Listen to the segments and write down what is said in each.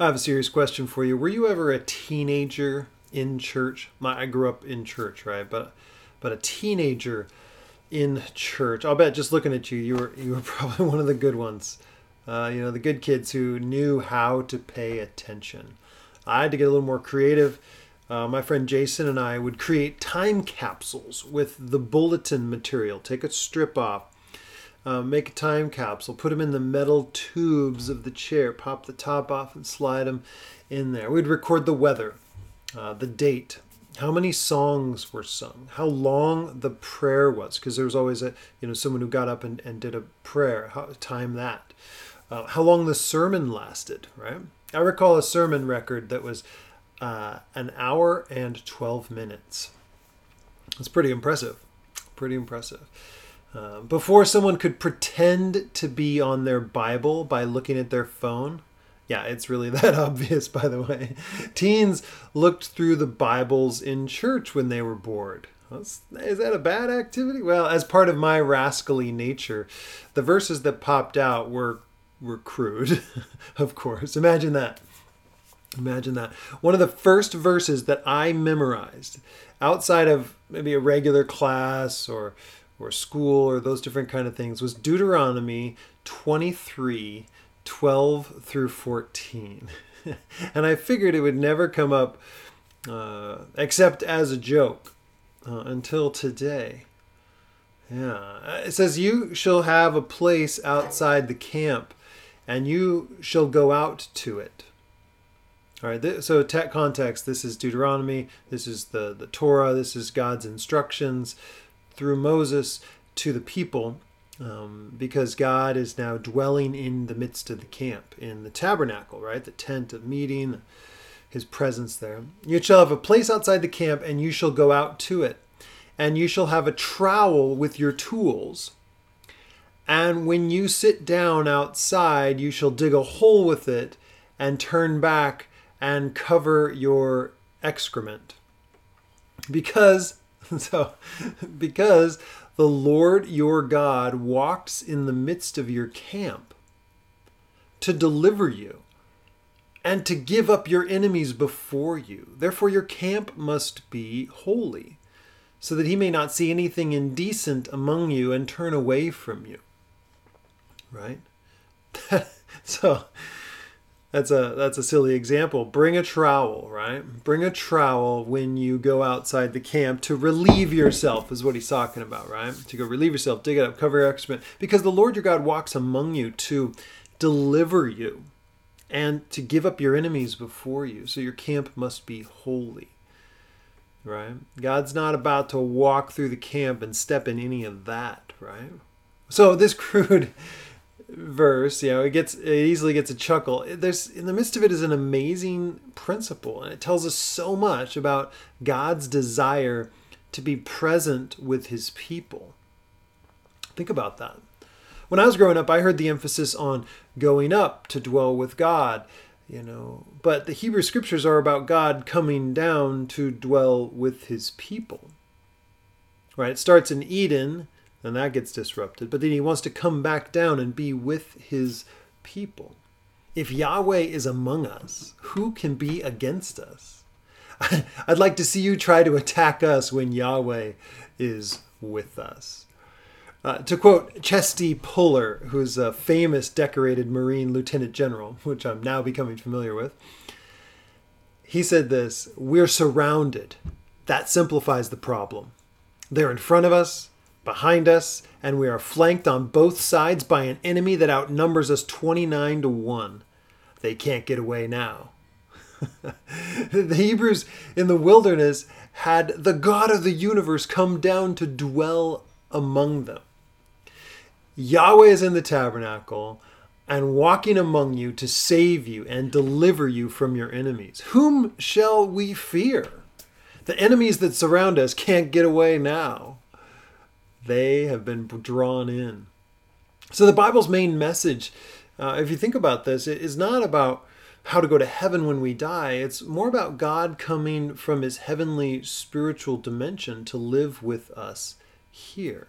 I have a serious question for you. Were you ever a teenager in church? My, I grew up in church, right? But but a teenager in church. I'll bet just looking at you, you were you were probably one of the good ones. Uh, you know, the good kids who knew how to pay attention. I had to get a little more creative. Uh, my friend Jason and I would create time capsules with the bulletin material. Take a strip off, uh, make a time capsule, put them in the metal tubes of the chair, pop the top off, and slide them in there. We'd record the weather, uh, the date, how many songs were sung, how long the prayer was, because there was always a you know someone who got up and, and did a prayer. How time that, uh, how long the sermon lasted, right? I recall a sermon record that was uh, an hour and twelve minutes. It's pretty impressive, pretty impressive. Uh, before someone could pretend to be on their Bible by looking at their phone, yeah, it's really that obvious, by the way. Teens looked through the Bibles in church when they were bored. Is that a bad activity? Well, as part of my rascally nature, the verses that popped out were were crude, of course. Imagine that. Imagine that. One of the first verses that I memorized outside of maybe a regular class or or school or those different kind of things was Deuteronomy 23 12 through 14. and I figured it would never come up uh, except as a joke uh, until today. Yeah. Uh, it says, You shall have a place outside the camp, and you shall go out to it. All right, so tech context this is Deuteronomy, this is the, the Torah, this is God's instructions through Moses to the people um, because God is now dwelling in the midst of the camp, in the tabernacle, right? The tent of meeting, his presence there. You shall have a place outside the camp, and you shall go out to it. And you shall have a trowel with your tools. And when you sit down outside, you shall dig a hole with it and turn back and cover your excrement. Because, so, because the Lord your God walks in the midst of your camp to deliver you and to give up your enemies before you. Therefore, your camp must be holy, so that he may not see anything indecent among you and turn away from you. Right? so, that's a that's a silly example. Bring a trowel, right? Bring a trowel when you go outside the camp to relieve yourself, is what he's talking about, right? To go relieve yourself, dig it up, cover your excrement, because the Lord your God walks among you to deliver you and to give up your enemies before you. So your camp must be holy. Right? God's not about to walk through the camp and step in any of that, right? So this crude verse, you know, it gets it easily gets a chuckle. There's in the midst of it is an amazing principle, and it tells us so much about God's desire to be present with His people. Think about that. When I was growing up, I heard the emphasis on going up to dwell with God, you know, but the Hebrew scriptures are about God coming down to dwell with His people. Right? It starts in Eden and that gets disrupted. But then he wants to come back down and be with his people. If Yahweh is among us, who can be against us? I'd like to see you try to attack us when Yahweh is with us. Uh, to quote Chesty Puller, who's a famous decorated Marine lieutenant general, which I'm now becoming familiar with, he said this We're surrounded. That simplifies the problem. They're in front of us, behind us, and we are flanked on both sides by an enemy that outnumbers us 29 to 1. They can't get away now. the Hebrews in the wilderness had the God of the universe come down to dwell among them. Yahweh is in the tabernacle and walking among you to save you and deliver you from your enemies. Whom shall we fear? The enemies that surround us can't get away now. They have been drawn in. So the Bible's main message, uh, if you think about this, it is not about how to go to heaven when we die. It's more about God coming from his heavenly spiritual dimension to live with us here.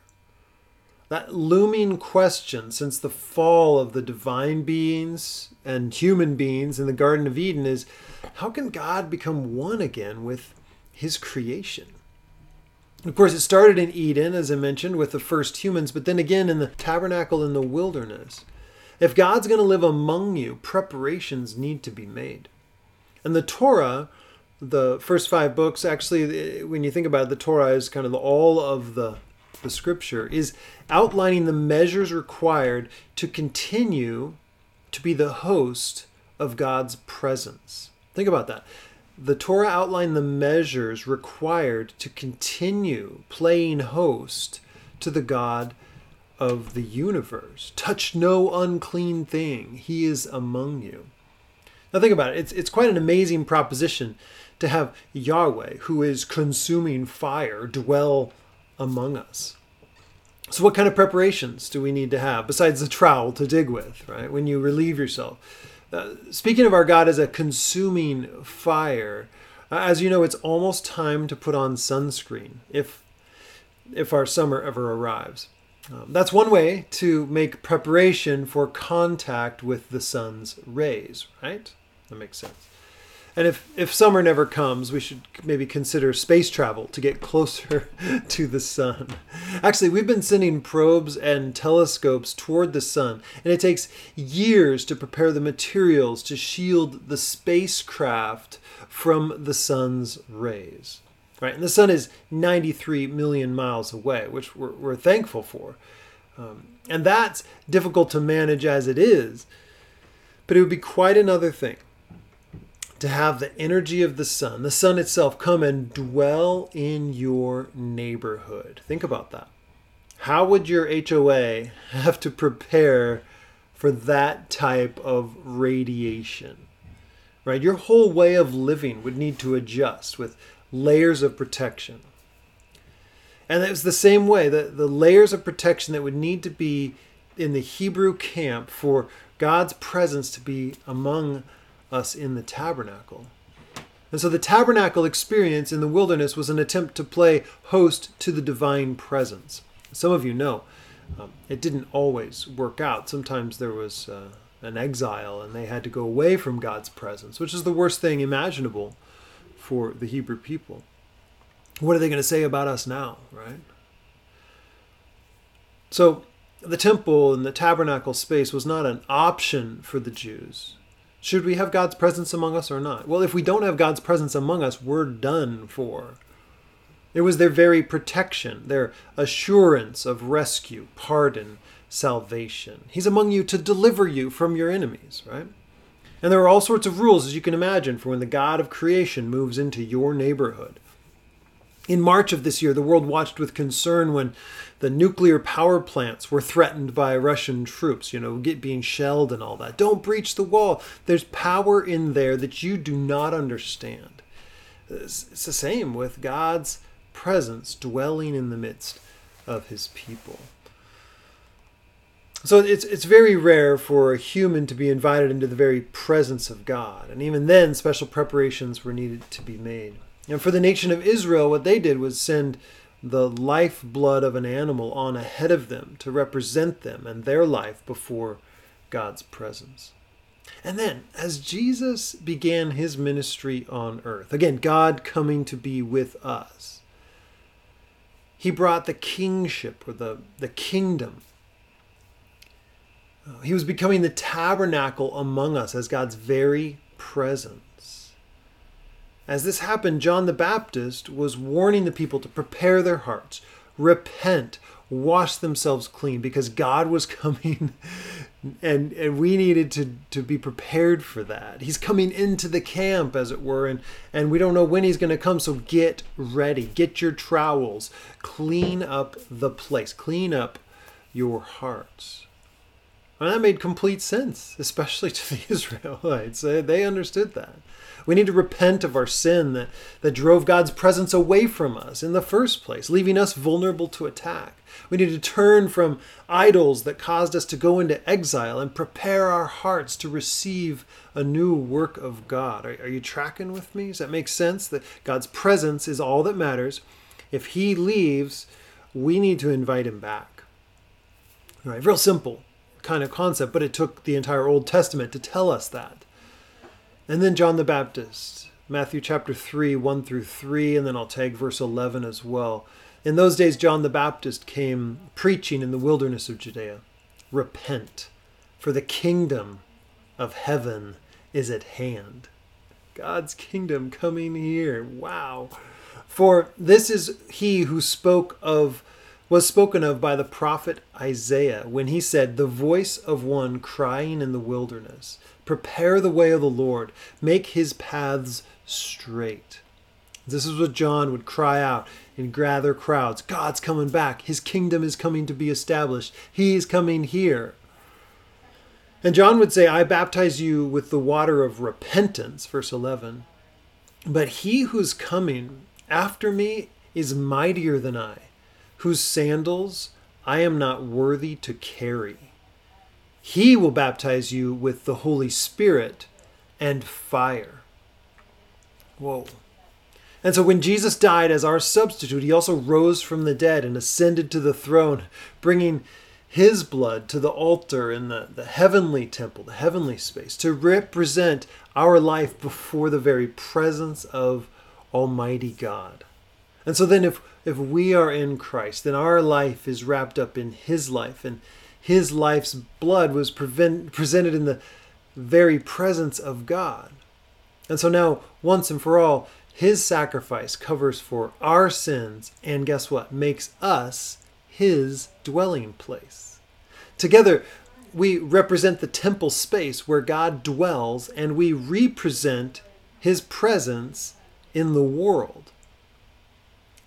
that looming question since the fall of the divine beings and human beings in the Garden of Eden is how can God become one again with his creation? Of course, it started in Eden, as I mentioned, with the first humans, but then again in the tabernacle in the wilderness. If God's going to live among you, preparations need to be made. And the Torah, the first five books, actually, eh, when you think about it, the Torah is kind of all of the, the scripture, is outlining the measures required to continue to be the host of God's presence. Think about that the Torah outlined the measures required to continue playing host to the God of the universe. Touch no unclean thing, he is among you. Now think about it. It's, it's quite an amazing proposition to have Yahweh, who is consuming fire, dwell among us. So, what kind of preparations do we need to have besides the trowel to dig with, right? When you relieve yourself uh, speaking of our God as a consuming fire, uh, as you know, it's almost time to put on sunscreen if if our summer ever arrives. Um, that's one way to make preparation for contact with the sun's rays, right? That makes sense. And if, if summer never comes, we should maybe consider space travel to get closer to the sun. Actually, we've been sending probes and telescopes toward the sun, and it takes years to prepare the materials to shield the spacecraft from the sun's rays. Right? And the sun is 93 million miles away, which we're, we're thankful for. Um, and that's difficult to manage as it is, but it would be quite another thing to have the energy of the sun, the sun itself, come and dwell in your neighborhood. Think about that. How would your HOA have to prepare for that type of radiation? Right? Your whole way of living would need to adjust with layers of protection. And it was the same way, the, the layers of protection that would need to be in the Hebrew camp for God's presence to be among us in the tabernacle. And so the tabernacle experience in the wilderness was an attempt to play host to the divine presence. Some of you know um, it didn't always work out. Sometimes there was uh, an exile and they had to go away from God's presence, which is the worst thing imaginable for the Hebrew people. What are they going to say about us now, right? So the temple and the tabernacle space was not an option for the Jews. Should we have God's presence among us or not? Well, if we don't have God's presence among us, we're done for. It was their very protection, their assurance of rescue, pardon, salvation. He's among you to deliver you from your enemies, right? And there are all sorts of rules, as you can imagine, for when the God of creation moves into your neighborhood. In March of this year, the world watched with concern when the nuclear power plants were threatened by Russian troops, you know, get being shelled and all that. Don't breach the wall. There's power in there that you do not understand. It's, the same with God's presence dwelling in the midst of his people. So it's it's very rare for a human to be invited into the very presence of God, and even then, special preparations were needed to be made. And for the nation of Israel, what they did was send the lifeblood of an animal on ahead of them to represent them and their life before God's presence. And then, as Jesus began his ministry on earth, again, God coming to be with us, he brought the kingship or the, the kingdom. Uh, he was becoming the tabernacle among us as God's very presence. As this happened, John the Baptist was warning the people to prepare their hearts, repent, wash themselves clean, because God was coming and, and we needed to, to be prepared for that. He's coming into the camp, as it were, and, and we don't know when he's going to come, so get ready. Get your trowels, clean up the place, clean up your hearts. And that made complete sense, especially to the Israelites. They understood that. We need to repent of our sin that, that drove God's presence away from us in the first place, leaving us vulnerable to attack. We need to turn from idols that caused us to go into exile and prepare our hearts to receive a new work of God. Are, are you tracking with me? Does that make sense? That God's presence is all that matters. If He leaves, we need to invite Him back. All right, Real simple kind of concept, but it took the entire Old Testament to tell us that. And then John the Baptist, Matthew chapter 3, 1 through 3, and then I'll tag verse 11 as well. In those days, John the Baptist came preaching in the wilderness of Judea Repent, for the kingdom of heaven is at hand. God's kingdom coming here. Wow. For this is he who spoke of was spoken of by the prophet Isaiah when he said, The voice of one crying in the wilderness, Prepare the way of the Lord, make his paths straight. This is what John would cry out and gather crowds God's coming back. His kingdom is coming to be established. He is coming here. And John would say, I baptize you with the water of repentance, verse 11. But he who's coming after me is mightier than I whose sandals I am not worthy to carry. He will baptize you with the Holy Spirit and fire. Whoa. And so when Jesus died as our substitute, he also rose from the dead and ascended to the throne, bringing his blood to the altar in the, the heavenly temple, the heavenly space, to represent our life before the very presence of Almighty God. And so then if if we are in Christ, then our life is wrapped up in his life and his life's blood was prevent, presented in the very presence of God. And so now once and for all his sacrifice covers for our sins and guess what? makes us his dwelling place. Together we represent the temple space where God dwells and we represent his presence in the world.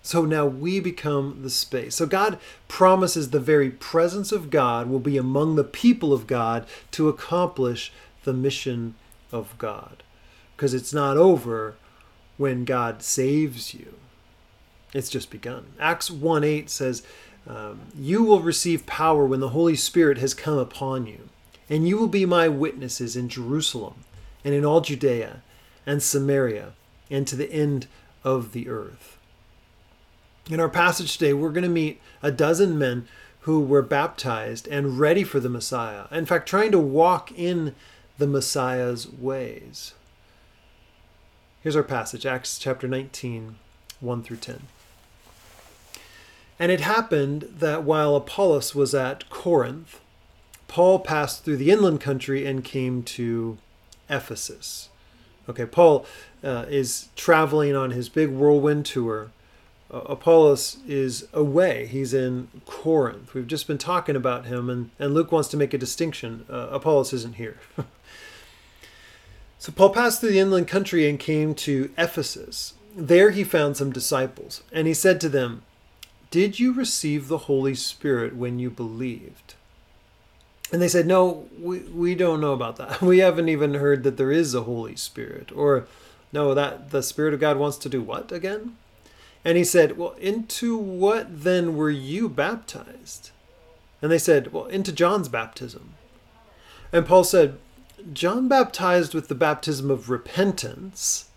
So now we become the space. So God promises the very presence of God will be among the people of God to accomplish the mission of God. Because it's not over when God saves you, it's just begun. Acts 1 8 says, um, You will receive power when the Holy Spirit has come upon you, and you will be my witnesses in Jerusalem and in all Judea and Samaria and to the end of the earth. In our passage today, we're going to meet a dozen men who were baptized and ready for the Messiah. In fact, trying to walk in the Messiah's ways. Here's our passage, Acts chapter 19, 1 through 10. And it happened that while Apollos was at Corinth, Paul passed through the inland country and came to Ephesus. Okay, Paul uh, is traveling on his big whirlwind tour uh, Apollos is away. He's in Corinth. We've just been talking about him, and, and Luke wants to make a distinction. Uh, Apollos isn't here. so Paul passed through the inland country and came to Ephesus. There he found some disciples, and he said to them, Did you receive the Holy Spirit when you believed? And they said, No, we, we don't know about that. We haven't even heard that there is a Holy Spirit. Or, no, that the Spirit of God wants to do what again? And he said, Well, into what then were you baptized? And they said, Well, into John's baptism. And Paul said, John baptized with the baptism of repentance,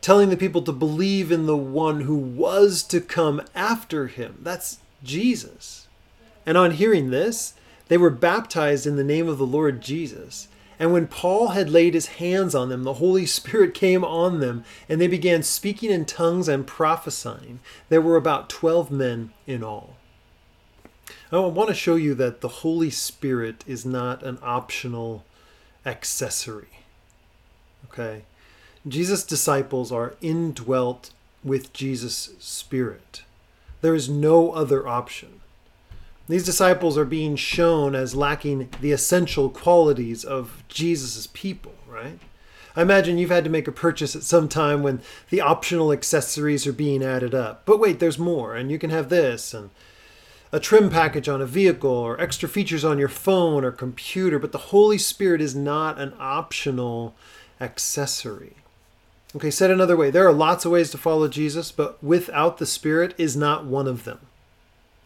telling the people to believe in the one who was to come after him. That's Jesus. And on hearing this, they were baptized in the name of the Lord Jesus. And when Paul had laid his hands on them, the Holy Spirit came on them, and they began speaking in tongues and prophesying. There were about 12 men in all. I want to show you that the Holy Spirit is not an optional accessory. Okay? Jesus' disciples are indwelt with Jesus' Spirit. There is no other option. These disciples are being shown as lacking the essential qualities of Jesus' people, right? I imagine you've had to make a purchase at some time when the optional accessories are being added up. But wait, there's more, and you can have this, and a trim package on a vehicle, or extra features on your phone or computer. But the Holy Spirit is not an optional accessory. Okay, said another way, there are lots of ways to follow Jesus, but without the Spirit is not one of them.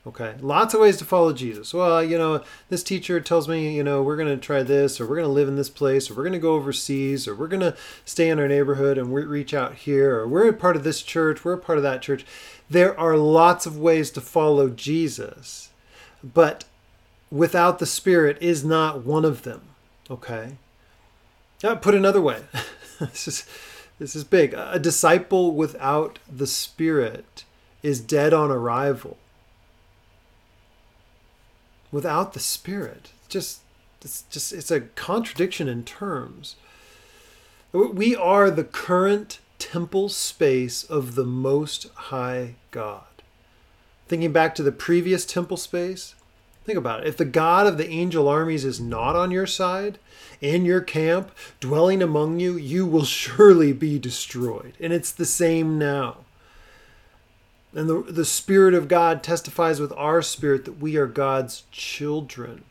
Okay, lots of ways to follow Jesus. Well, you know, this teacher tells me, you know, we're going to try this, or we're going to live in this place, or we're going to go overseas, or we're going to stay in our neighborhood and we reach out here, or we're a part of this church, we're a part of that church. There are lots of ways to follow Jesus, but without the Spirit is not one of them. Okay? Now, put another way, this, is, this is big. A disciple without the Spirit is dead on arrival. Without the Spirit, just it's just it's a contradiction in terms. We are the current temple space of the Most High God. Thinking back to the previous temple space, think about it. If the God of the angel armies is not on your side, in your camp, dwelling among you, you will surely be destroyed. And it's the same now. And the, the Spirit of God testifies with our spirit that we are God's children.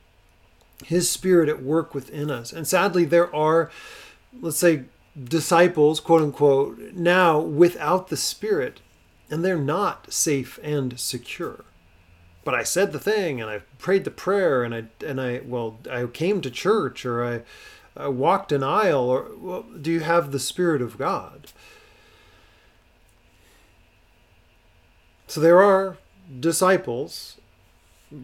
His Spirit at work within us. And sadly, there are, let's say, disciples, quote unquote, now without the Spirit, and they're not safe and secure. But I said the thing, and I prayed the prayer, and I and I well, I came to church, or I, I walked an aisle, or well, do you have the Spirit of God? So there are disciples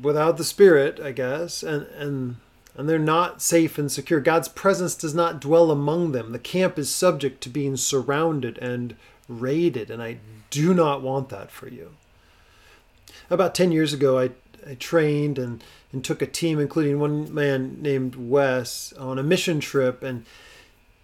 without the Spirit, I guess, and and and they're not safe and secure. God's presence does not dwell among them. The camp is subject to being surrounded and raided, and I do not want that for you. About 10 years ago, I, I trained and, and took a team, including one man named Wes, on a mission trip, and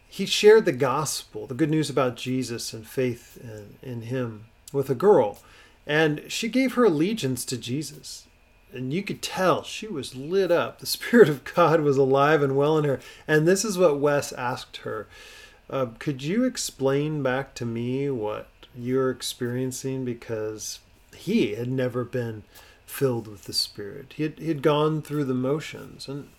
he shared the gospel, the good news about Jesus and faith in, in him, with a girl. And she gave her allegiance to Jesus and you could tell she was lit up. The Spirit of God was alive and well in her. And this is what Wes asked her uh, Could you explain back to me what you're experiencing? Because he had never been filled with the Spirit, he had, he had gone through the motions. And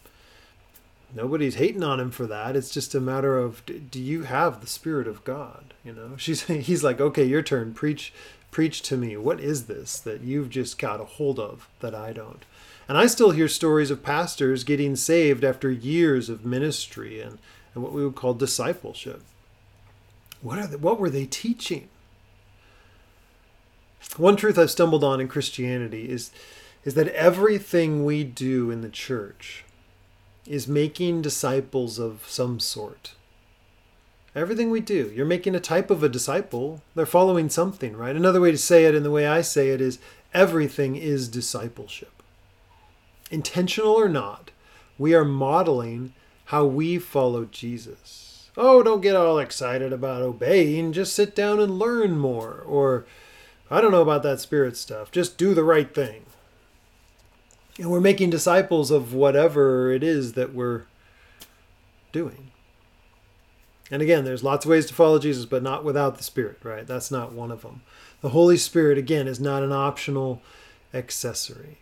nobody's hating on him for that. It's just a matter of do you have the Spirit of God? You know, she's he's like, okay, your turn. Preach Preach to me. What is this that you've just got a hold of that I don't? And I still hear stories of pastors getting saved after years of ministry and, and what we would call discipleship. What, are they, what were they teaching? One truth I've stumbled on in Christianity is, is that everything we do in the church is making disciples of some sort. Everything we do, you're making a type of a disciple. They're following something, right? Another way to say it, and the way I say it, is everything is discipleship. Intentional or not, we are modeling how we follow Jesus. Oh, don't get all excited about obeying. Just sit down and learn more. Or, I don't know about that spirit stuff. Just do the right thing. And we're making disciples of whatever it is that we're doing. And again, there's lots of ways to follow Jesus, but not without the Spirit, right? That's not one of them. The Holy Spirit, again, is not an optional accessory.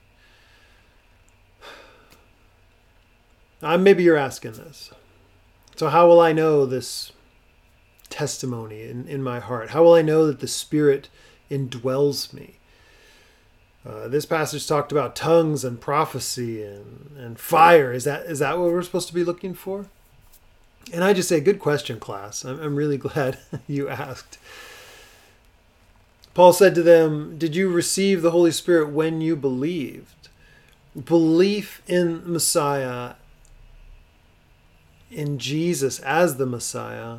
Uh, maybe you're asking this. So, how will I know this testimony in, in my heart? How will I know that the Spirit indwells me? Uh, this passage talked about tongues and prophecy and, and fire. Is that is that what we're supposed to be looking for? And I just say, good question, class. I'm, I'm really glad you asked. Paul said to them, Did you receive the Holy Spirit when you believed? Belief in Messiah, in Jesus as the Messiah,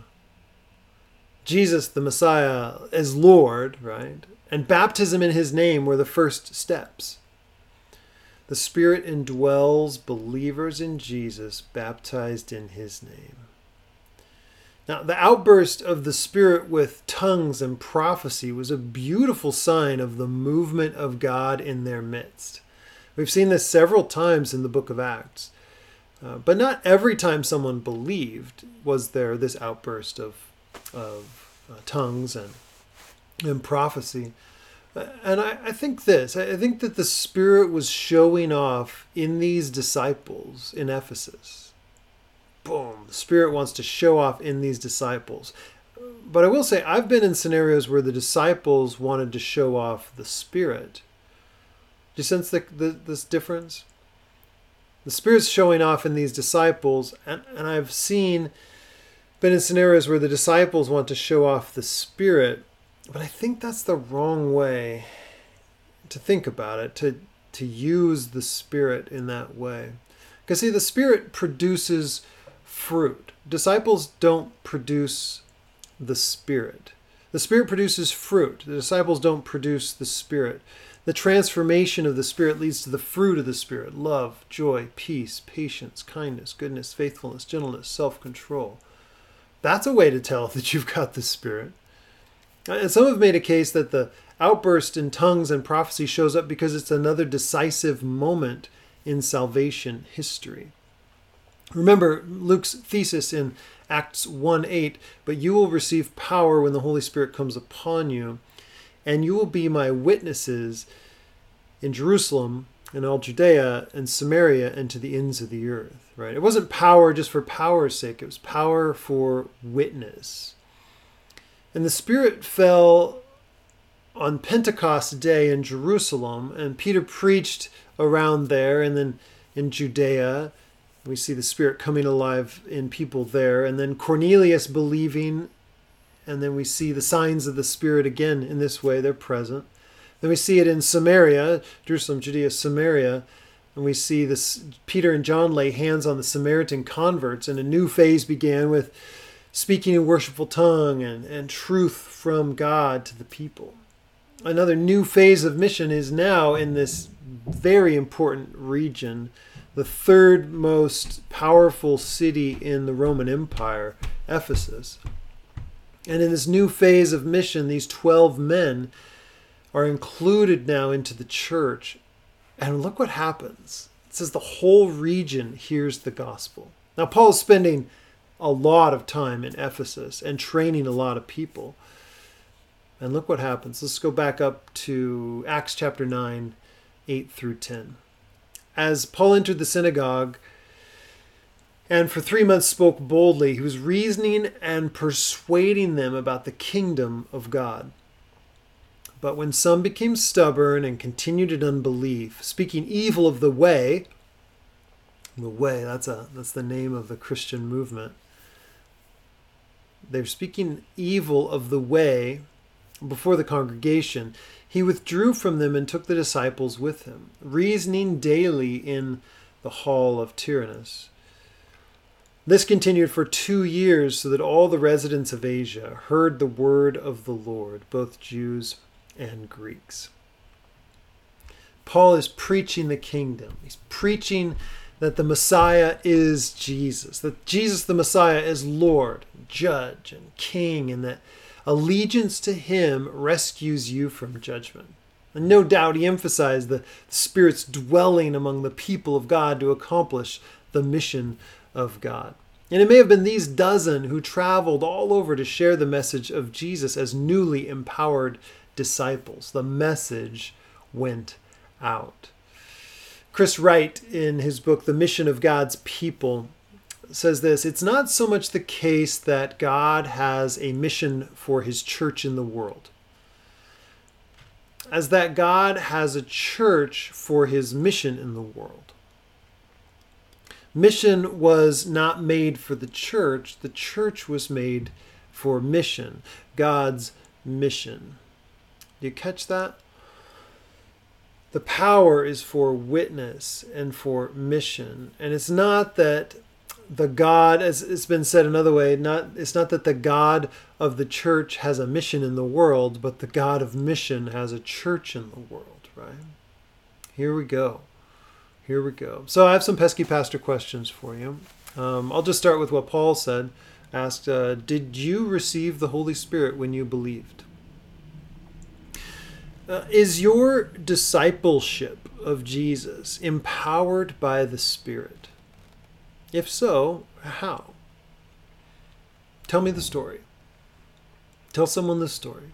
Jesus the Messiah as Lord, right? And baptism in his name were the first steps. The Spirit indwells believers in Jesus baptized in his name. Now, the outburst of the Spirit with tongues and prophecy was a beautiful sign of the movement of God in their midst. We've seen this several times in the book of Acts. Uh, but not every time someone believed was there this outburst of, of uh, tongues and, and prophecy. Uh, and I, I think this I think that the Spirit was showing off in these disciples in Ephesus Spirit wants to show off in these disciples. But I will say, I've been in scenarios where the disciples wanted to show off the Spirit. Do you sense the, the, this difference? The Spirit's showing off in these disciples, and, and I've seen, been in scenarios where the disciples want to show off the Spirit, but I think that's the wrong way to think about it. To to use the Spirit in that way. Because, see, the Spirit produces fruit. Disciples don't produce the Spirit. The Spirit produces fruit. The disciples don't produce the Spirit. The transformation of the Spirit leads to the fruit of the Spirit love, joy, peace, patience, kindness, goodness, faithfulness, gentleness, self control. That's a way to tell that you've got the Spirit. And some have made a case that the outburst in tongues and prophecy shows up because it's another decisive moment in salvation history. Remember Luke's thesis in Acts 1 8, but you will receive power when the Holy Spirit comes upon you, and you will be my witnesses in Jerusalem and all Judea and Samaria and to the ends of the earth. Right? It wasn't power just for power's sake, it was power for witness. And the Spirit fell on Pentecost Day in Jerusalem, and Peter preached around there, and then in Judea we see the Spirit coming alive in people there. And then Cornelius believing. And then we see the signs of the Spirit again in this way. They're present. Then we see it in Samaria, Jerusalem, Judea, Samaria. And we see this Peter and John lay hands on the Samaritan converts, and a new phase began with speaking in worshipful tongue and, and truth from God to the people. Another new phase of mission is now in this very important region the third most powerful city in the Roman Empire, Ephesus. And in this new phase of mission, these 12 men are included now into the church. And look what happens. It says the whole region hears the gospel. Now, Paul is spending a lot of time in Ephesus and training a lot of people. And look what happens. Let's go back up to Acts chapter 9, 8 through 10 as Paul entered the synagogue and for three months spoke boldly, he was reasoning and persuading them about the kingdom of God. But when some became stubborn and continued in unbelief, speaking evil of the way, the way, that's a that's the name of the Christian movement. They're speaking evil of the way before the congregation. He withdrew from them and took the disciples with him, reasoning daily in the hall of Tyrannus. This continued for two years, so that all the residents of Asia heard the word of the Lord, both Jews and Greeks. Paul is preaching the kingdom. He's preaching that the Messiah is Jesus, that Jesus the Messiah is Lord, Judge, and King, and that Allegiance to him rescues you from judgment. And no doubt he emphasized the Spirit's dwelling among the people of God to accomplish the mission of God. And it may have been these dozen who traveled all over to share the message of Jesus as newly empowered disciples. The message went out. Chris Wright, in his book, The Mission of God's People, says this It's not so much the case that God has a mission for his church in the world, as that God has a church for his mission in the world. Mission was not made for the church, the church was made for mission, God's mission. You catch that? The power is for witness and for mission. And it's not that the God, as it's been said another way, not it's not that the God of the church has a mission in the world, but the God of mission has a church in the world, right? Here we go. Here we go. So I have some pesky pastor questions for you. Um, I'll just start with what Paul said. Asked, uh, Did you receive the Holy Spirit when you believed? Uh, is your discipleship of Jesus empowered by the Spirit? If so, how? Tell me the story. Tell someone the story.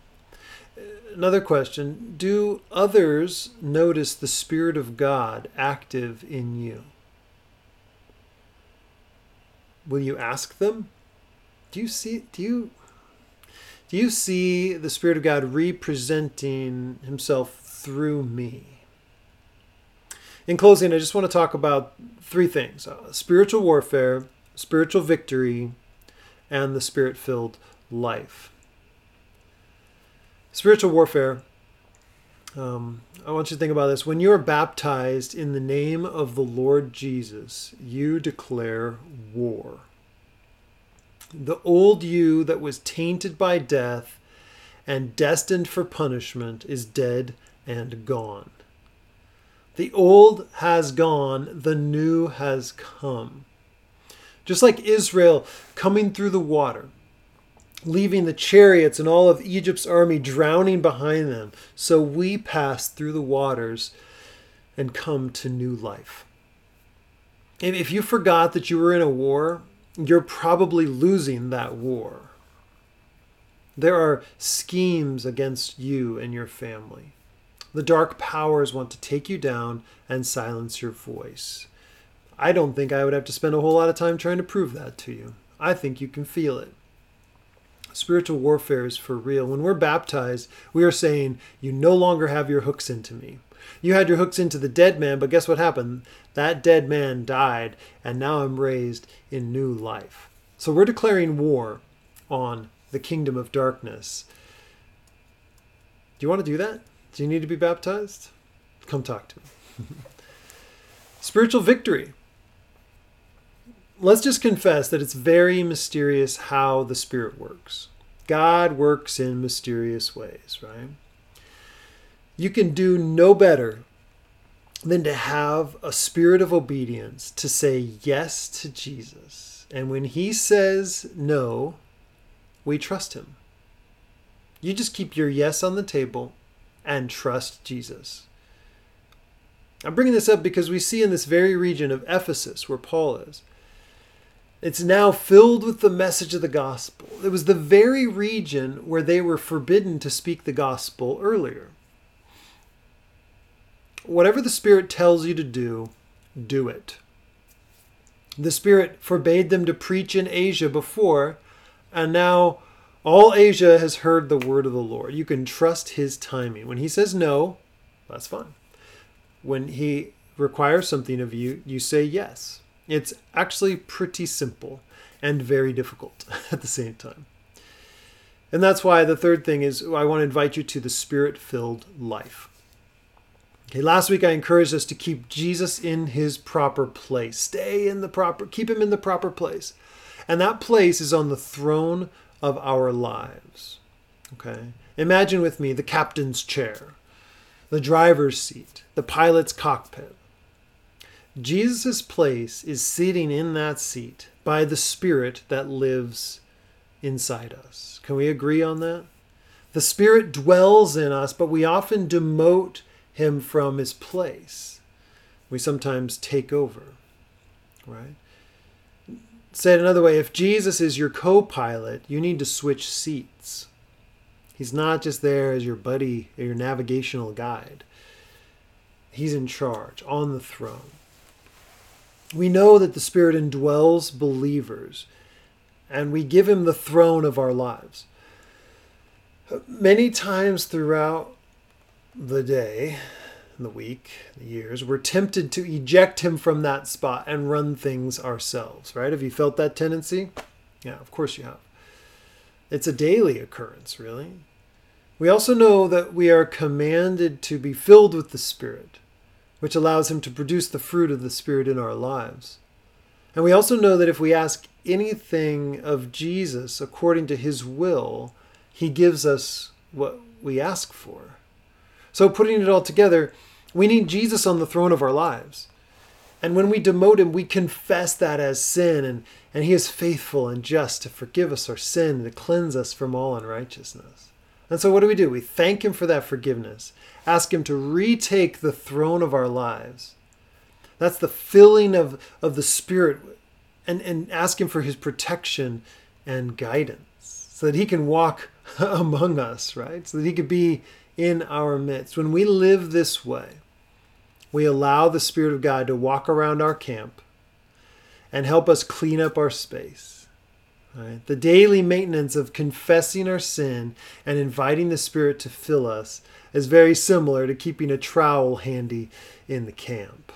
Another question Do others notice the Spirit of God active in you? Will you ask them? Do you see, do you, do you see the Spirit of God representing Himself through me? in closing, I just want to talk about three things uh, spiritual warfare, spiritual victory, and the spirit filled life. Spiritual warfare. Um, I want you to think about this. When you are baptized in the name of the Lord Jesus, you declare war. The old you that was tainted by death and destined for punishment is dead and gone. The old has gone, the new has come. Just like Israel coming through the water, leaving the chariots and all of Egypt's army drowning behind them, so we pass through the waters and come to new life. And if you forgot that you were in a war, you're probably losing that war. There are schemes against you and your family. The dark powers want to take you down and silence your voice. I don't think I would have to spend a whole lot of time trying to prove that to you. I think you can feel it. Spiritual warfare is for real. When we're baptized, we are saying, You no longer have your hooks into me. You had your hooks into the dead man, but guess what happened? That dead man died, and now I'm raised in new life. So we're declaring war on the kingdom of darkness. Do you want to do that? Do you need to be baptized? Come talk to me. Spiritual victory. Let's just confess that it's very mysterious how the Spirit works. God works in mysterious ways, right? You can do no better than to have a spirit of obedience to say yes to Jesus. And when he says no, we trust him. You just keep your yes on the table and trust Jesus. I'm bringing this up because we see in this very region of Ephesus where Paul is, it's now filled with the message of the gospel. It was the very region where they were forbidden to speak the gospel earlier whatever the Spirit tells you to do, do it. The Spirit forbade them to preach in Asia before, and now all Asia has heard the word of the Lord. You can trust His timing. When He says no, that's fine. When He requires something of you, you say yes. It's actually pretty simple and very difficult at the same time. And that's why the third thing is I want to invite you to the spirit filled life. Okay, last week I encouraged us to keep Jesus in his proper place. Stay in the proper, keep him in the proper place. And that place is on the throne of our lives. Okay? Imagine with me the captain's chair, the driver's seat, the pilot's cockpit. Jesus' place is sitting in that seat by the Spirit that lives inside us. Can we agree on that? The Spirit dwells in us, but we often demote him from his place. We sometimes take over, right? Said another way, if Jesus is your co pilot, you need to switch seats. He's not just there as your buddy or your navigational guide, He's in charge, on the throne. We know that the Spirit indwells believers, and we give Him the throne of our lives. Many times throughout the day, the week, the years, we're tempted to eject him from that spot and run things ourselves, right? Have you felt that tendency? Yeah, of course you have. It's a daily occurrence, really. We also know that we are commanded to be filled with the Spirit, which allows Him to produce the fruit of the Spirit in our lives. And we also know that if we ask anything of Jesus according to His will, He gives us what we ask for. So, putting it all together, we need Jesus on the throne of our lives. And when we demote him, we confess that as sin, and, and he is faithful and just to forgive us our sin and to cleanse us from all unrighteousness. And so, what do we do? We thank him for that forgiveness, ask him to retake the throne of our lives. That's the filling of, of the Spirit, and, and ask him for his protection and guidance so that he can walk among us, right? So that he could be in our midst. When we live this way, we allow the Spirit of God to walk around our camp and help us clean up our space. Right? The daily maintenance of confessing our sin and inviting the Spirit to fill us is very similar to keeping a trowel handy in the camp.